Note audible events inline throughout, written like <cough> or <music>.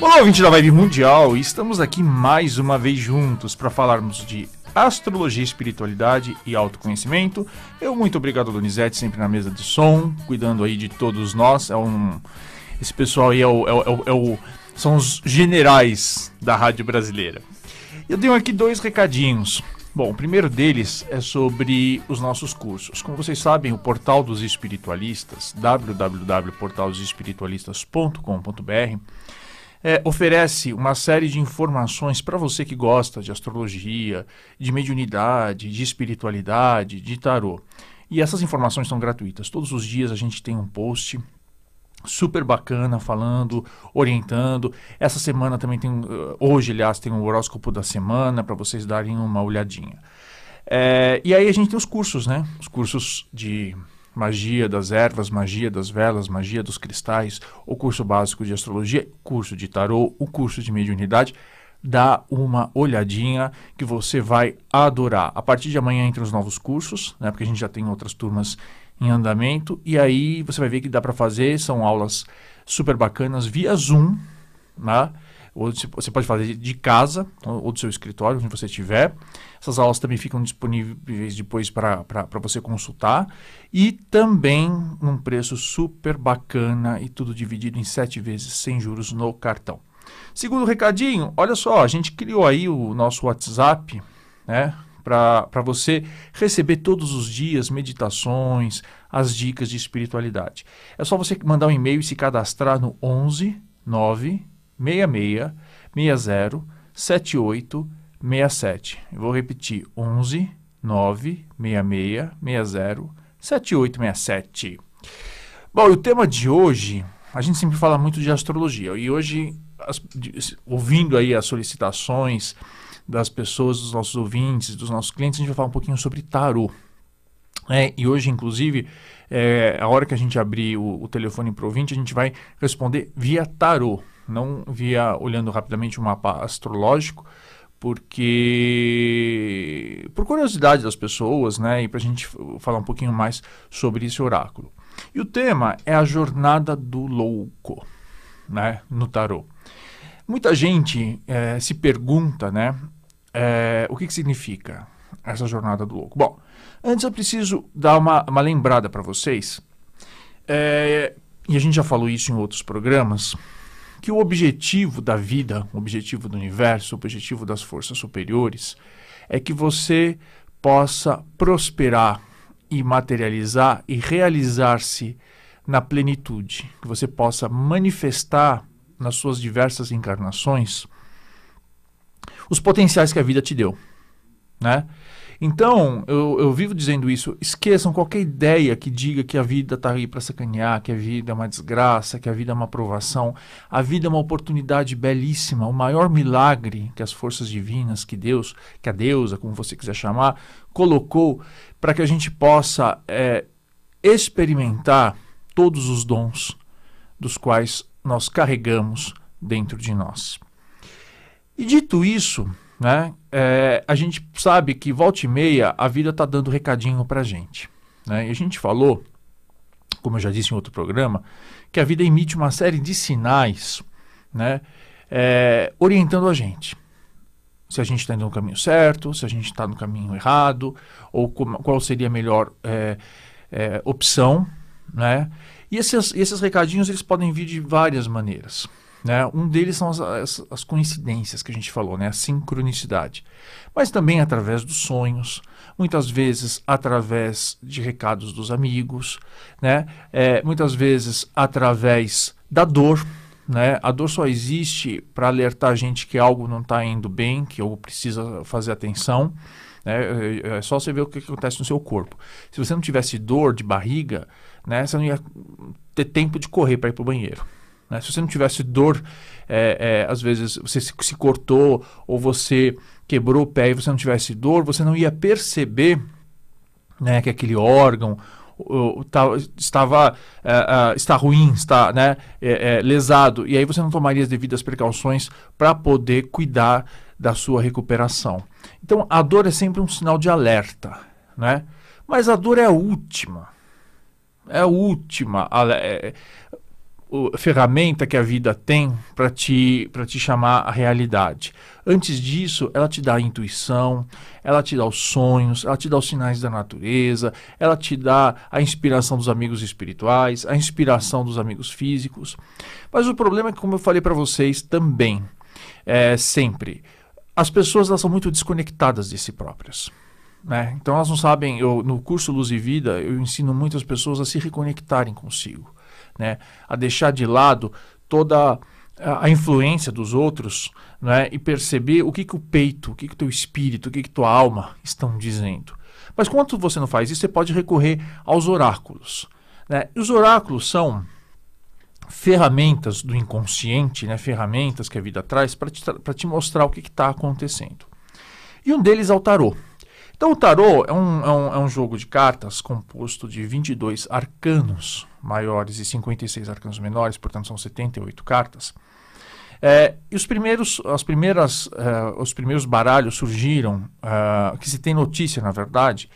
Olá, ouvinte da Vibe Mundial, estamos aqui mais uma vez juntos para falarmos de astrologia, espiritualidade e autoconhecimento. Eu muito obrigado, Donizete, sempre na mesa de som, cuidando aí de todos nós. É um, esse pessoal aí é o, é o, é o, são os generais da rádio brasileira. Eu tenho aqui dois recadinhos. Bom, o primeiro deles é sobre os nossos cursos. Como vocês sabem, o Portal dos Espiritualistas, www.portaldosespiritualistas.com.br, é, oferece uma série de informações para você que gosta de astrologia, de mediunidade, de espiritualidade, de tarô. E essas informações são gratuitas. Todos os dias a gente tem um post super bacana falando, orientando. Essa semana também tem, uh, hoje aliás, tem um horóscopo da semana para vocês darem uma olhadinha. É, e aí a gente tem os cursos, né? Os cursos de magia das ervas, magia das velas, magia dos cristais, o curso básico de astrologia, curso de tarô, o curso de mediunidade. Dá uma olhadinha que você vai adorar. A partir de amanhã entra os novos cursos, né? Porque a gente já tem outras turmas em andamento e aí você vai ver que dá para fazer, são aulas super bacanas via Zoom, né? Você pode fazer de casa ou do seu escritório, onde você estiver. Essas aulas também ficam disponíveis depois para você consultar. E também num preço super bacana e tudo dividido em sete vezes sem juros no cartão. Segundo recadinho, olha só, a gente criou aí o nosso WhatsApp, né? Para você receber todos os dias meditações, as dicas de espiritualidade. É só você mandar um e-mail e se cadastrar no 11 9 66 60 78 67. Eu vou repetir: 11 9 66 60 7867. Bom, e o tema de hoje, a gente sempre fala muito de astrologia. E hoje, as, ouvindo aí as solicitações das pessoas, dos nossos ouvintes, dos nossos clientes, a gente vai falar um pouquinho sobre tarô. É, e hoje, inclusive, é, a hora que a gente abrir o, o telefone para o ouvinte, a gente vai responder via tarô não via olhando rapidamente o um mapa astrológico, porque por curiosidade das pessoas, né, e para a gente falar um pouquinho mais sobre esse oráculo. E o tema é a jornada do louco, né, no tarô. Muita gente é, se pergunta, né, é, o que, que significa essa jornada do louco. Bom, antes eu preciso dar uma, uma lembrada para vocês, é, e a gente já falou isso em outros programas, que o objetivo da vida, o objetivo do universo, o objetivo das forças superiores é que você possa prosperar e materializar e realizar-se na plenitude, que você possa manifestar nas suas diversas encarnações os potenciais que a vida te deu, né? Então, eu, eu vivo dizendo isso. Esqueçam qualquer ideia que diga que a vida está aí para sacanear, que a vida é uma desgraça, que a vida é uma provação. A vida é uma oportunidade belíssima, o maior milagre que as forças divinas, que Deus, que a deusa, como você quiser chamar, colocou para que a gente possa é, experimentar todos os dons dos quais nós carregamos dentro de nós. E dito isso, né? É, a gente sabe que volta e meia a vida está dando recadinho para gente. Né? E a gente falou, como eu já disse em outro programa, que a vida emite uma série de sinais né? É, orientando a gente. Se a gente está indo no caminho certo, se a gente está no caminho errado, ou como, qual seria a melhor é, é, opção. Né? E esses, esses recadinhos eles podem vir de várias maneiras. Né? Um deles são as, as, as, coincidências que a gente falou, né? a sincronicidade. Mas também através dos sonhos, muitas vezes através de recados dos amigos, né? É, muitas vezes através da dor. Né? A dor só existe para alertar a gente que algo não está indo bem, que algo precisa fazer atenção. Né? É, é só você ver o que acontece no seu corpo. Se você não tivesse dor de barriga, né, você não ia ter tempo de correr para ir para o banheiro. Né? Se você não tivesse dor, é, é, às vezes você se, se, cortou ou você quebrou o pé e você não tivesse dor, você não ia perceber né, que aquele órgão tá, estava uh, uh, está ruim, está né, é, é, lesado, e aí você não tomaria as devidas precauções para poder cuidar da sua recuperação. Então a dor é sempre um sinal de alerta, né? Mas a dor é a última. É a última. É, ferramenta que a vida tem para te, te chamar a realidade. Antes disso, ela te dá a intuição, ela te dá os sonhos, ela te dá os sinais da natureza, ela te dá a inspiração dos amigos espirituais, a inspiração dos amigos físicos. Mas o problema é que, como eu falei para vocês também, é, sempre, as pessoas elas são muito desconectadas de si próprias. Né? Então elas não sabem, eu, no curso Luz e Vida, eu ensino muitas pessoas a se reconectarem consigo, né? a deixar de lado toda a, influência dos outros né? e perceber o que, que o peito, o que, que teu espírito, o que, que tua alma estão dizendo. Mas quando você não faz isso, você pode recorrer aos oráculos. Né? E os oráculos são ferramentas do inconsciente, né? ferramentas que a vida traz para te, te mostrar o que está acontecendo. E um deles é o tarô. Então o tarô é um, é um, é um jogo de cartas composto de 22 arcanos maiores e 56 arcanos menores, portanto são 78 cartas. É, e os primeiros, as primeiras, uh, os primeiros baralhos surgiram, uh, que se tem notícia, na verdade,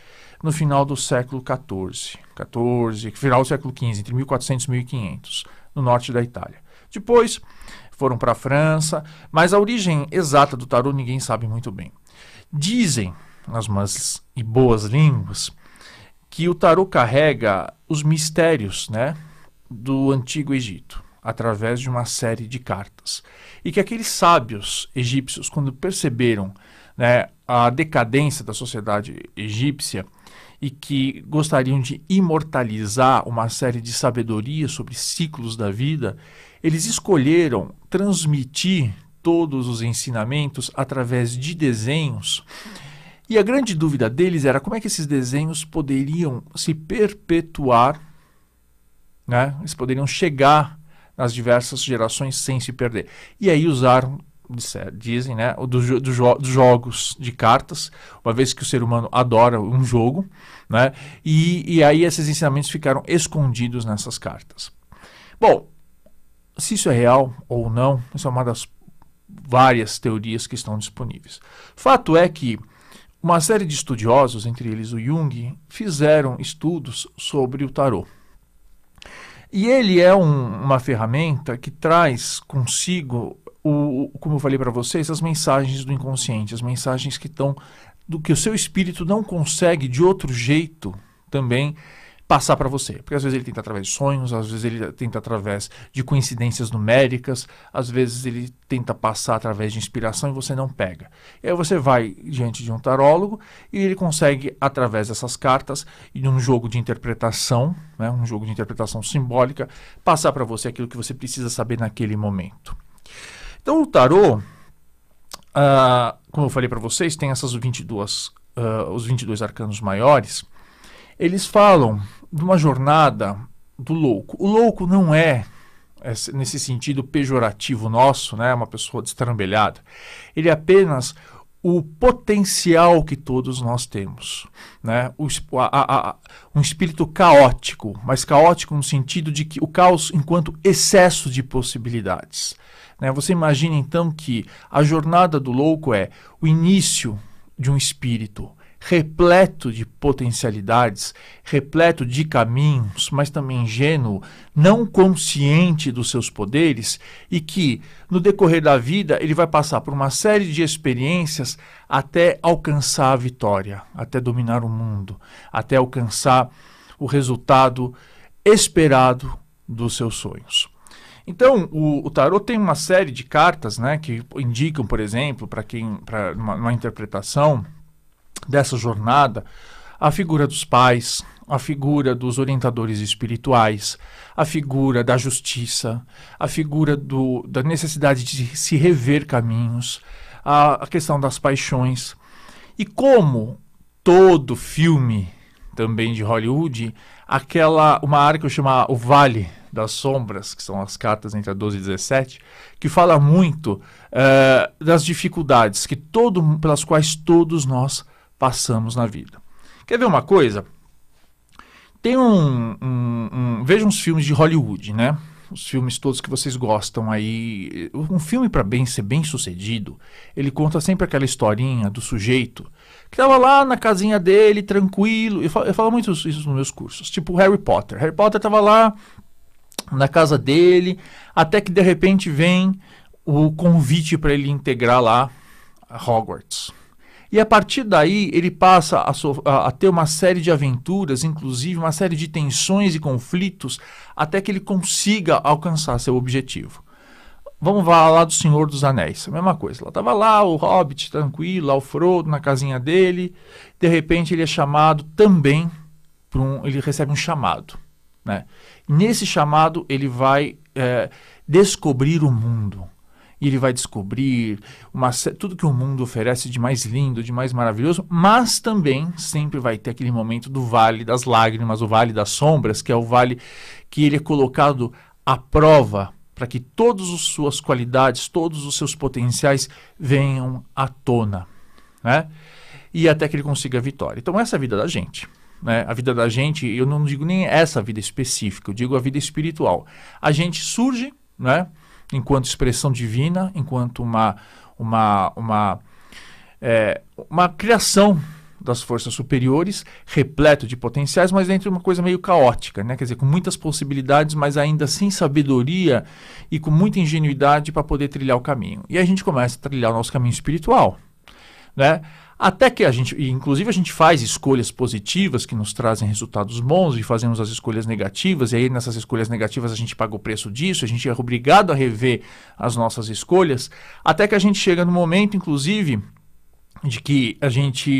no final do século XIV, 14, final do século XV, entre 1400 e 1500, no norte da Itália. Depois foram para a França, mas a origem exata do tarô ninguém sabe muito bem. Dizem nas más e boas línguas, que o tarô carrega os mistérios né, do Antigo Egito, através de uma série de cartas. E que aqueles sábios egípcios, quando perceberam né, a decadência da sociedade egípcia e que gostariam de imortalizar uma série de sabedorias sobre ciclos da vida, eles escolheram transmitir todos os ensinamentos através de desenhos e a grande dúvida deles era como é que esses desenhos poderiam se perpetuar, né? eles poderiam chegar nas diversas gerações sem se perder. E aí usaram, dizem, né, dos, do dos jogos de cartas, uma vez que o ser humano adora um jogo, né? e, e aí esses ensinamentos ficaram escondidos nessas cartas. Bom, se isso é real ou não, isso é uma das várias teorias que estão disponíveis. Fato é que uma série de estudiosos, entre eles o Jung, fizeram estudos sobre o tarô. E ele é um, uma ferramenta que traz consigo, o, como eu falei para vocês, as mensagens do inconsciente, as mensagens que estão do que o seu espírito não consegue de outro jeito também passar para você. Porque às vezes ele tenta através de sonhos, às vezes ele tenta através de coincidências numéricas, às vezes ele tenta passar através de inspiração e você não pega. E aí você vai diante de um tarólogo e ele consegue, através dessas cartas e de um jogo de interpretação, né, um jogo de interpretação simbólica, passar para você aquilo que você precisa saber naquele momento. Então o tarô, uh, como eu falei para vocês, tem essas 22, uh, ah, os 22 arcanos maiores. Eles falam de uma jornada do louco. O louco não é, é nesse sentido pejorativo nosso, né, uma pessoa destrambelhada. Ele é apenas o potencial que todos nós temos, né? O, a, a, um espírito caótico, mas caótico no sentido de que o caos enquanto excesso de possibilidades. Né? Você imagina então que a jornada do louco é o início de um espírito, repleto de potencialidades, repleto de caminhos, mas também ingênuo, não consciente dos seus poderes e que, no decorrer da vida, ele vai passar por uma série de experiências até alcançar a vitória, até dominar o mundo, até alcançar o resultado esperado dos seus sonhos. Então, o, o tarot tem uma série de cartas né, que indicam, por exemplo, para quem, para uma, uma interpretação, dessa jornada a figura dos pais, a figura dos orientadores espirituais, a figura da justiça, a figura do, da necessidade de se rever caminhos, a, a questão das paixões. E como todo filme também de Hollywood, aquela uma área que eu chamo o Vale das Sombras, que são as cartas entre a 12 e 17, que fala muito uh, das dificuldades que todo, pelas quais todos nós passamos na vida. Quer ver uma coisa? Tem um, um, um veja uns filmes de Hollywood, né? Os filmes todos que vocês gostam aí. Um filme para bem ser bem sucedido, ele conta sempre aquela historinha do sujeito que estava lá na casinha dele, tranquilo. Eu falo, eu falo muito isso nos meus cursos. Tipo Harry Potter. Harry Potter estava lá na casa dele, até que de repente vem o convite para ele integrar lá Hogwarts. E a partir daí ele passa a, so a, ter uma série de aventuras, inclusive uma série de tensões e conflitos, até que ele consiga alcançar seu objetivo. Vamos lá do Senhor dos Anéis, a mesma coisa. Lá estava lá o Hobbit tranquilo, lá o Frodo na casinha dele. De repente ele é chamado também um, ele recebe um chamado, né? Nesse chamado ele vai é, descobrir o mundo e ele vai descobrir uma, tudo que o mundo oferece de mais lindo, de mais maravilhoso, mas também sempre vai ter aquele momento do vale das lágrimas, o vale das sombras, que é o vale que ele é colocado à prova para que todas as suas qualidades, todos os seus potenciais venham à tona, né? E até que ele consiga a vitória. Então essa é a vida da gente. Né? A vida da gente, eu não digo nem essa vida específica, eu digo a vida espiritual. A gente surge, né? Enquanto expressão divina, enquanto uma, uma, uma, é, uma criação das forças superiores, repleto de potenciais, mas dentro de uma coisa meio caótica, né? quer dizer, com muitas possibilidades, mas ainda sem sabedoria e com muita ingenuidade para poder trilhar o caminho. E a gente começa a trilhar o nosso caminho espiritual. Né? Até que a gente, inclusive a gente faz escolhas positivas que nos trazem resultados bons e fazemos as escolhas negativas, e aí nessas escolhas negativas a gente paga o preço disso, a gente é obrigado a rever as nossas escolhas, até que a gente chega no momento, inclusive, de que a gente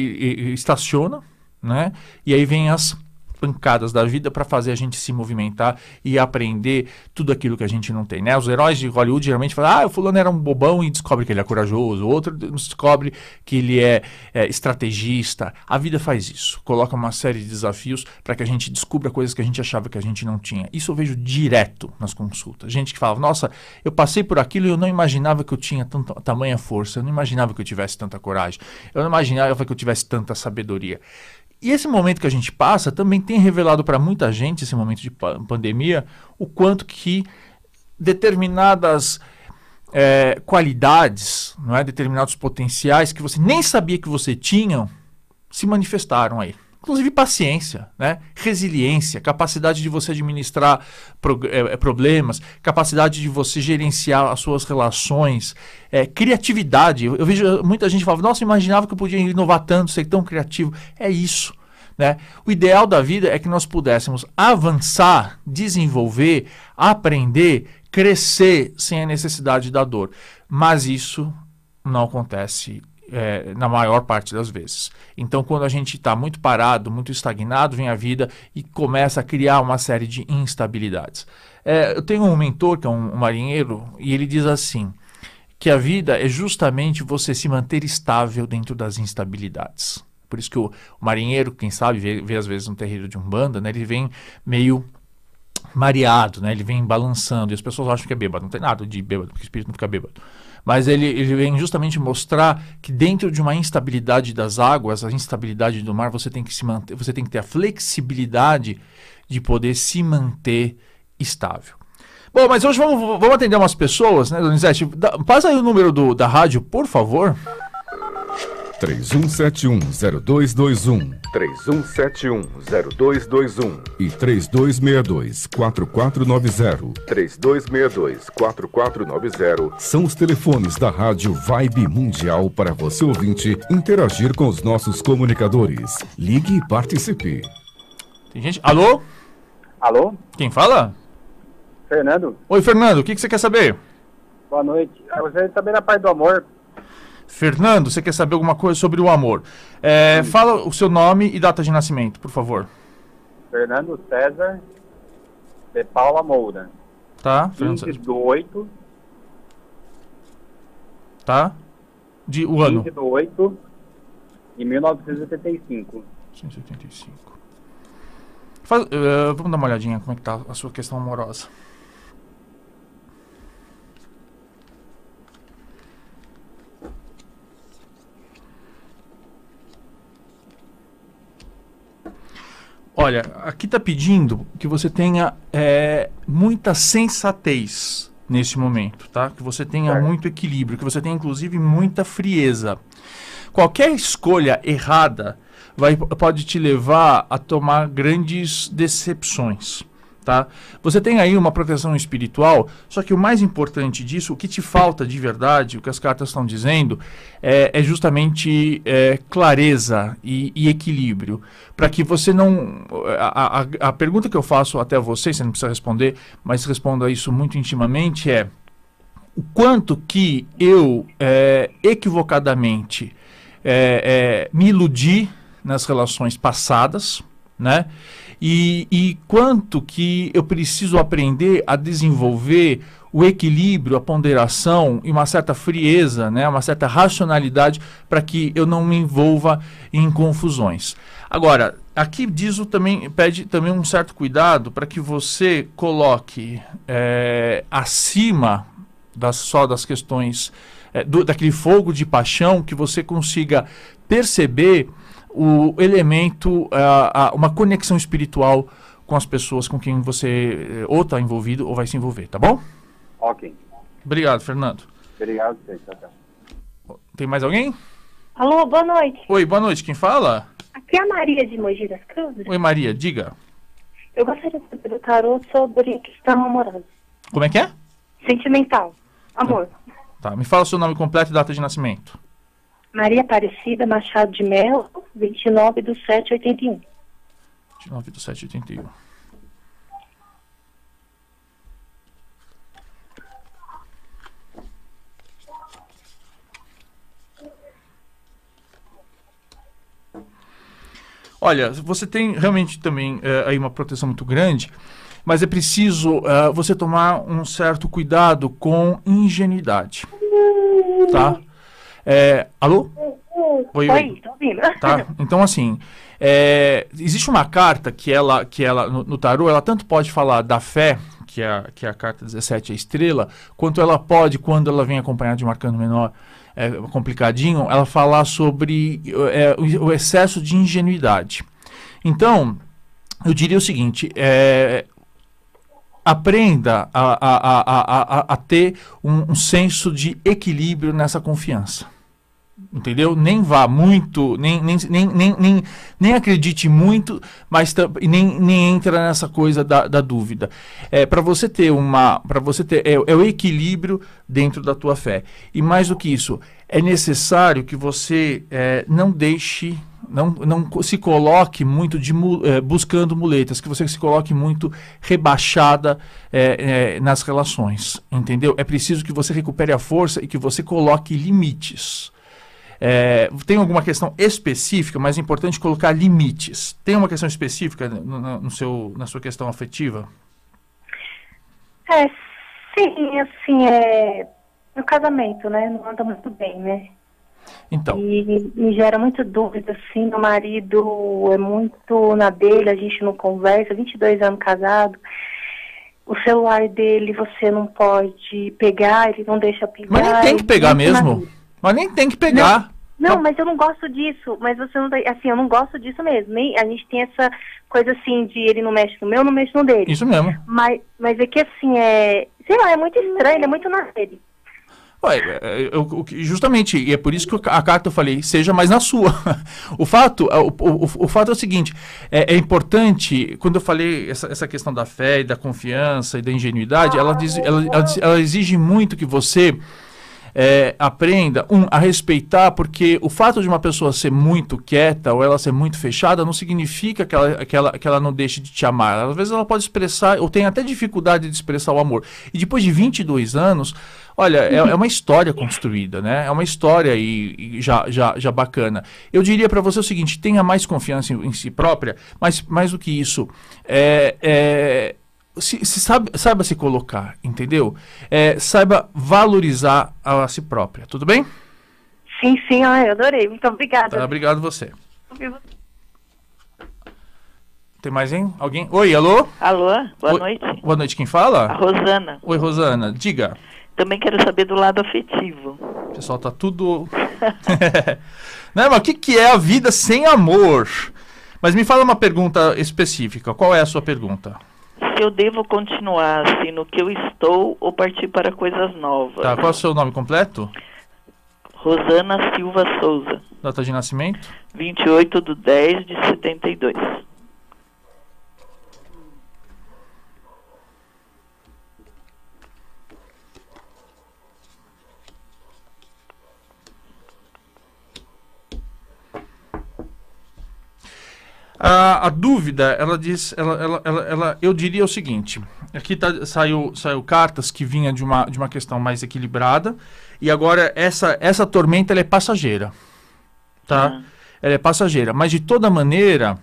estaciona, né? E aí vem as pancadas da vida para fazer a gente se movimentar e aprender tudo aquilo que a gente não tem, né? Os heróis de Hollywood geralmente falam, ah, o fulano era um bobão e descobre que ele é corajoso, o outro descobre que ele é, é estrategista. A vida faz isso, coloca uma série de desafios para que a gente descubra coisas que a gente achava que a gente não tinha. Isso eu vejo direto nas consultas. Gente que fala, nossa, eu passei por aquilo e eu não imaginava que eu tinha tanta tamanha força, eu não imaginava que eu tivesse tanta coragem, eu não imaginava que eu tivesse tanta sabedoria. E esse momento que a gente passa também tem revelado para muita gente, esse momento de pandemia, o quanto que determinadas é, qualidades, não é, determinados potenciais que você nem sabia que você tinha, se manifestaram aí inclusive paciência, né? resiliência, capacidade de você administrar pro, é, problemas, capacidade de você gerenciar as suas relações, é, criatividade. Eu, eu, vejo muita gente falando, nossa, imaginava que eu podia inovar tanto, ser tão criativo. É isso. Né? O ideal da vida é que nós pudéssemos avançar, desenvolver, aprender, crescer sem a necessidade da dor. Mas isso não acontece é, na maior parte das vezes. Então, quando a gente está muito parado, muito estagnado, vem a vida e começa a criar uma série de instabilidades. É, eu tenho um mentor que é um, um marinheiro e ele diz assim que a vida é justamente você se manter estável dentro das instabilidades. Por isso que o, o marinheiro, quem sabe, vê, vê, às vezes um terreiro de umbanda, né, ele vem meio mareado, né, ele vem balançando e as pessoas acham que é bêbado. Não tem nada de bêbado, porque o espírito não fica bêbado. Mas ele, ele vem justamente mostrar que dentro de uma instabilidade das águas, a instabilidade do mar, você tem que se manter, você tem que ter a flexibilidade de poder se manter estável. Bom, mas hoje vamos, vamos atender umas pessoas, né, Donizete? Passa aí o número do, da rádio, por favor. 31710221. 31710221. E 3262-4490. 3262-4490. São os telefones da Rádio Vibe Mundial para você ouvinte interagir com os nossos comunicadores. Ligue e participe. Tem gente. Alô? Alô? Quem fala? Fernando. Oi, Fernando, o que, que você quer saber? Boa noite. Eu gostaria de saber a parte do amor. Fernando, você quer saber alguma coisa sobre o amor? É, fala o seu nome e data de nascimento, por favor. Fernando César de Paula Moura. Tá, Fernando 15 do 8. Tá. De o ano. 15 do 8 de 1985. 1985. Faz, uh, vamos dar uma olhadinha como é que tá a sua questão amorosa. Olha, aqui está pedindo que você tenha é, muita sensatez nesse momento, tá? Que você tenha é. muito equilíbrio, que você tenha inclusive muita frieza. Qualquer escolha errada vai, pode te levar a tomar grandes decepções. Tá? Você tem aí uma proteção espiritual, só que o mais importante disso, o que te falta de verdade, o que as cartas estão dizendo, é, é justamente é, clareza e, e equilíbrio. Para que você não. A, a, a pergunta que eu faço até você, você não precisa responder, mas responda isso muito intimamente, é o quanto que eu é, equivocadamente é, é, me iludi nas relações passadas, né? E, e quanto que eu preciso aprender a desenvolver o equilíbrio, a ponderação e uma certa frieza, né, uma certa racionalidade para que eu não me envolva em confusões. Agora, aqui diz o também pede também um certo cuidado para que você coloque é, acima das, só das questões é, do, daquele fogo de paixão que você consiga perceber o elemento, uh, uh, uma conexão espiritual com as pessoas com quem você uh, ou está envolvido ou vai se envolver, tá bom? Ok. Obrigado, Fernando. Obrigado, tchau. Tem mais alguém? Alô, boa noite. Oi, boa noite. Quem fala? Aqui é a Maria de Mogi das Cruzes. Oi, Maria, diga. Eu gostaria de saber do tarô sobre questão amorosa. Como é que é? Sentimental. Amor. Tá, me fala seu nome completo e data de nascimento. Maria Aparecida Machado de Melo, 29 do 781. 29 do 781. Olha, você tem realmente também é, aí uma proteção muito grande, mas é preciso uh, você tomar um certo cuidado com ingenuidade, tá? É, alô? Oi, oi. tô ouvindo. Tá? Então, assim, é, existe uma carta que ela, que ela no, no tarô, ela tanto pode falar da fé, que é, a, que é a carta 17, a estrela, quanto ela pode, quando ela vem acompanhada de um arcano menor, é, complicadinho, ela falar sobre é, o, excesso de ingenuidade. Então, eu diria o seguinte: é, aprenda a, a, a, a, ter um, um senso de equilíbrio nessa confiança entendeu? Nem vá muito, nem, nem, nem, nem, nem, acredite muito, mas nem, nem entra nessa coisa da, da dúvida. É, para você ter uma, para você ter, é, é, o equilíbrio dentro da tua fé. E mais do que isso, é necessário que você é, não deixe não, não se coloque muito de, é, buscando muletas, que você se coloque muito rebaixada é, é, nas relações, entendeu? É preciso que você recupere a força e que você coloque limites. É, tem alguma questão específica, mas é importante colocar limites. Tem uma questão específica no, no, seu, na sua questão afetiva? É, sim, assim, é. No casamento, né? Não anda muito bem, né? Então. E me gera muita dúvida, assim, meu marido é muito na dele, a gente não conversa, 22 anos casado. O celular dele você não pode pegar, ele não deixa pegar. Mas nem tem que pegar mesmo. Mas nem tem que pegar. Não, não, mas eu não gosto disso. Mas você não tá, assim, eu não gosto disso mesmo. Nem, a gente tem essa coisa assim de ele não mexe no meu, não mexe no dele. Isso mesmo. Mas, mas é que assim, é. Sei lá, é muito estranho, é muito na dele. Ué, eu, eu, justamente, e é por isso que a carta eu falei, seja mais na sua. <laughs> o, fato, o, o, o fato é o seguinte: é, é, importante, quando eu falei essa, essa questão da fé e da confiança e da ingenuidade, ela, diz, ela, ela, ela exige muito que você é, aprenda, um, a respeitar, porque o fato de uma pessoa ser muito quieta ou ela ser muito fechada não significa que ela, que ela, que ela não deixe de te amar. Às vezes ela pode expressar, ou tem até dificuldade de expressar o amor. E depois de 22 anos, olha, é, é uma história construída, né? É uma história e, e já, já, já bacana. Eu diria para você o seguinte: tenha mais confiança em, em, si própria, mas mais do que isso, é, é se, se sabe, saiba se colocar, entendeu? É, saiba valorizar a, a si própria, tudo bem? Sim, sim, eu adorei. Muito obrigada. Tá, obrigado você. Tem mais, hein? Alguém? Oi, alô? Alô, boa Oi, noite. Boa noite, quem fala? A Rosana. Oi, Rosana, diga. Também quero saber do lado afetivo. O pessoal tá tudo... <laughs> Não, mas o que, que é a vida sem amor? Mas me fala uma pergunta específica. Qual é a sua pergunta? Se eu devo continuar assim no que eu estou ou partir para coisas novas. Tá, qual é o seu nome completo? Rosana Silva Souza. Data de nascimento? 28 de 10 de 72. A, a dúvida, ela diz, ela, ela, ela, ela- eu diria o seguinte: aqui tá, saiu, saiu cartas que vinha de uma, de uma questão mais equilibrada e agora essa, essa tormenta ela é passageira, tá? Ah. Ela é passageira, mas de toda maneira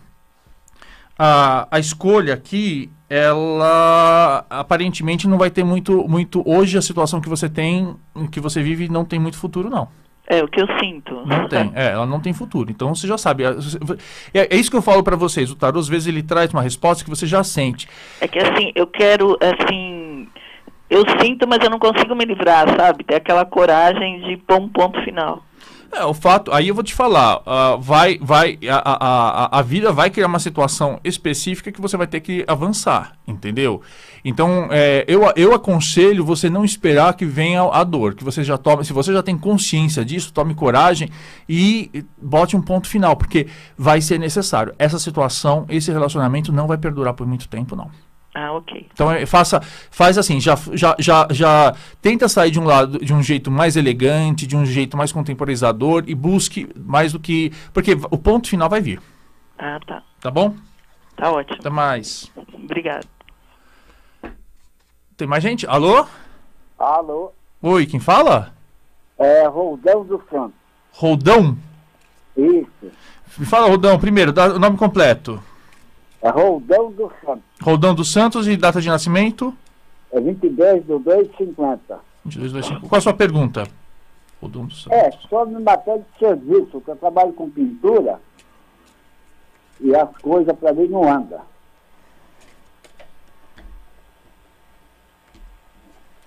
a, a escolha aqui, ela aparentemente não vai ter muito, muito hoje a situação que você tem, que você vive, não tem muito futuro não. É o que eu sinto. Não tem, é, ela não tem futuro. Então você já sabe. É, é isso que eu falo pra vocês. O tarô às vezes ele traz uma resposta que você já sente. É que assim, eu quero, assim, eu sinto, mas eu não consigo me livrar, sabe? Ter aquela coragem de pôr um ponto final. É, o fato, aí eu vou te falar, ah, vai, vai, a, a, a, a vida vai criar uma situação específica que você vai ter que avançar, entendeu? Então, é, eu, eu aconselho você não esperar que venha a dor, que você já tome, se você já tem consciência disso, tome coragem e bote um ponto final, porque vai ser necessário. Essa situação, esse relacionamento não vai perdurar por muito tempo, não. Ah, ok. Então é, faça, faz assim, já, já, já, já tenta sair de um lado de um jeito mais elegante, de um jeito mais contemporizador e busque mais do que, porque o ponto final vai vir, Ah, tá. tá bom? Tá ótimo. Até mais. Obrigado. Tem mais gente? Alô? Alô, Oi, quem fala? é Roldão do Santos. Roldão. Isso, Me fala, Roldão, primeiro, dá o nome completo. É Roldão do Santos. Roldão dos Santos e data de nascimento? É 22 do 250. 2225. Qual a sua pergunta? Roldão dos Santos. É, sobre matéria de serviço, que eu trabalho com pintura e as coisas para mim não andam.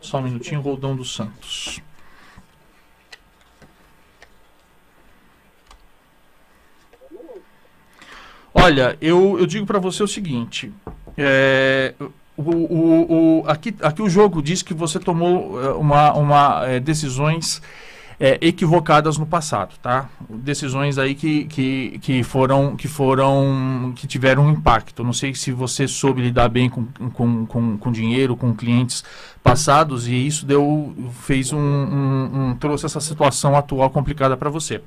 Só um minutinho, Roldão dos Santos. Olha, eu, eu digo para você o seguinte: é, o, o, o- aqui, aqui o jogo diz que você tomou é, uma, uma, é, decisões é, equivocadas no passado, tá? Decisões aí que, que, que foram que foram que tiveram um impacto. Não sei se você soube lidar bem com, com, com, com dinheiro, com clientes passados e isso deu fez um, um- um- trouxe essa situação atual complicada para você.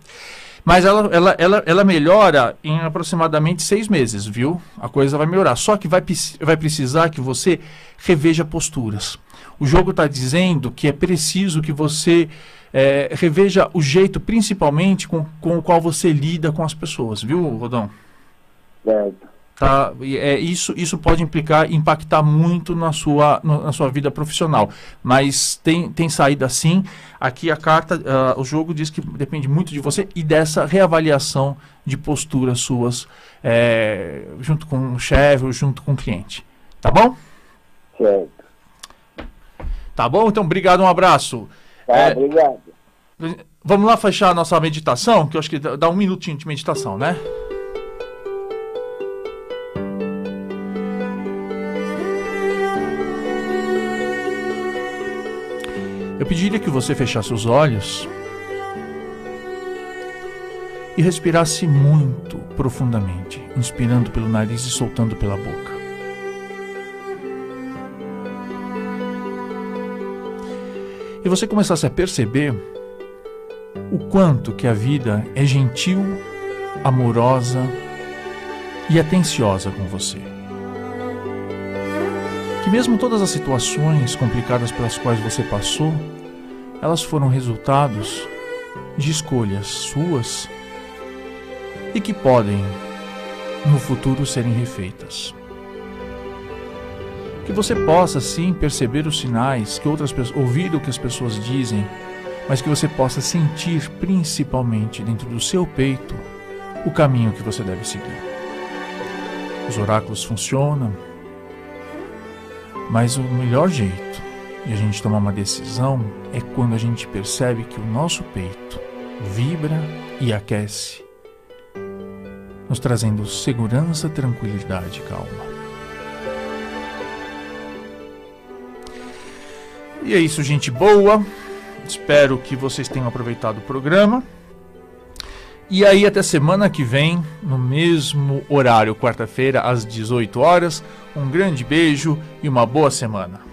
Mas ela, ela, ela, ela melhora em aproximadamente seis meses, viu? A coisa vai melhorar. Só que vai, vai precisar que você reveja posturas. O jogo está dizendo que é preciso que você eh, reveja o jeito, principalmente, com, com o qual você lida com as pessoas, viu, Rodão? Certo. Tá? É, isso, isso pode implicar, impactar muito na sua, na sua vida profissional. Mas tem, tem saída sim. Aqui a carta, ah, o jogo diz que depende muito de você e dessa reavaliação de posturas suas eh, junto com o chefe ou junto com o cliente. Tá bom? Certo. Tá bom? Então, obrigado, um abraço. Tá, É. obrigado. Vamos lá fechar a nossa meditação, que eu acho que dá um minutinho de meditação, né? Eu pediria que você fechasse os olhos e respirasse muito profundamente, inspirando pelo nariz e soltando pela boca. E você começasse a perceber o quanto que a vida é gentil, amorosa e atenciosa com você. Que mesmo todas as situações complicadas pelas quais você passou, elas foram resultados de escolhas suas e que podem no futuro serem refeitas. Que você possa sim perceber os sinais que outras ouvir o que as pessoas dizem, mas que você possa sentir principalmente dentro do seu peito o caminho que você deve seguir. Os oráculos funcionam, mas o melhor jeito de a gente tomar uma decisão é quando a gente percebe que o nosso peito vibra e aquece, nos trazendo segurança, tranquilidade e calma. E é isso, gente boa. Espero que vocês tenham aproveitado o programa. E aí, até semana que vem, no mesmo horário, quarta-feira, às 18 horas. Um grande beijo e uma boa semana.